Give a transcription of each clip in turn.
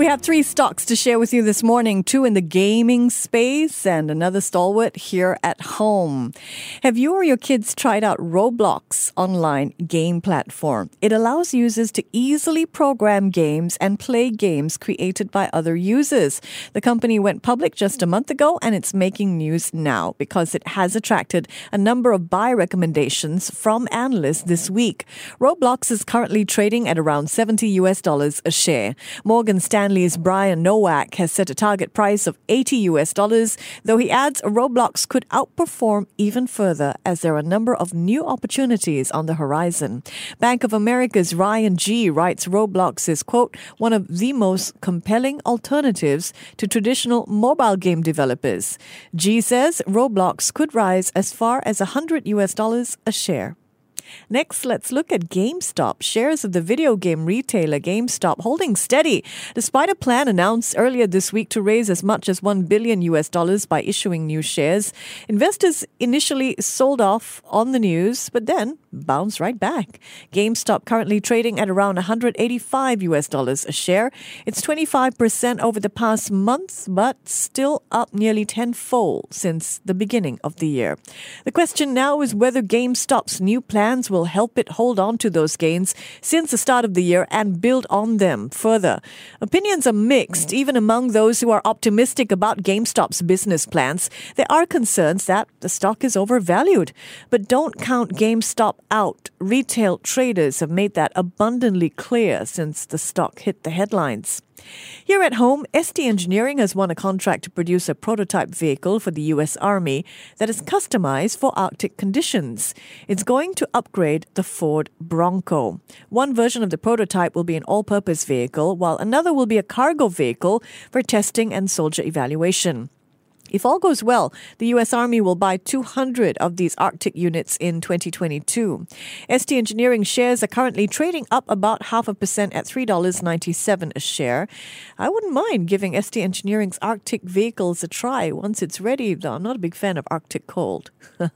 We have three stocks to share with you this morning two in the gaming space and another stalwart here at home. Have you or your kids tried out Roblox online game platform? It allows users to easily program games and play games created by other users. The company went public just a month ago and it's making news now because it has attracted a number of buy recommendations from analysts this week. Roblox is currently trading at around 70 US dollars a share. Morgan Stanley Stanley's Brian Nowak has set a target price of 80 US dollars, though he adds Roblox could outperform even further as there are a number of new opportunities on the horizon. Bank of America's Ryan Gee writes Roblox is, quote, one of the most compelling alternatives to traditional mobile game developers. Gee says Roblox could rise as far as 100 US dollars a share. Next, let's look at GameStop. Shares of the video game retailer GameStop holding steady despite a plan announced earlier this week to raise as much as 1 billion US dollars by issuing new shares. Investors initially sold off on the news, but then bounced right back. GameStop currently trading at around 185 US dollars a share. It's 25% over the past month, but still up nearly tenfold since the beginning of the year. The question now is whether GameStop's new plans will help it hold on to those gains since the start of the year and build on them further. Opinions are mixed, mm. even among those who are optimistic about GameStop's business plans. There are concerns that the stock is overvalued. But don't count GameStop out. Retail traders have made that abundantly clear since the stock hit the headlines. Here at home, ST Engineering has won a contract to produce a prototype vehicle for the U.S. Army that is customized for Arctic conditions. It's going to upgrade the Ford Bronco. One version of the prototype will be an all purpose vehicle, while another will be a cargo vehicle for testing and soldier evaluation. If all goes well, the U.S. Army will buy 200 of these Arctic units in 2022. ST Engineering shares are currently trading up about half a percent at $3.97 a share. I wouldn't mind giving ST Engineering's Arctic vehicles a try once it's ready, though I'm not a big fan of Arctic cold.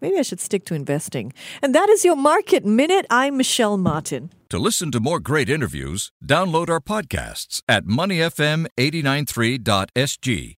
Maybe I should stick to investing. And that is your Market Minute. I'm Michelle Martin. To listen to more great interviews, download our podcasts at moneyfm893.sg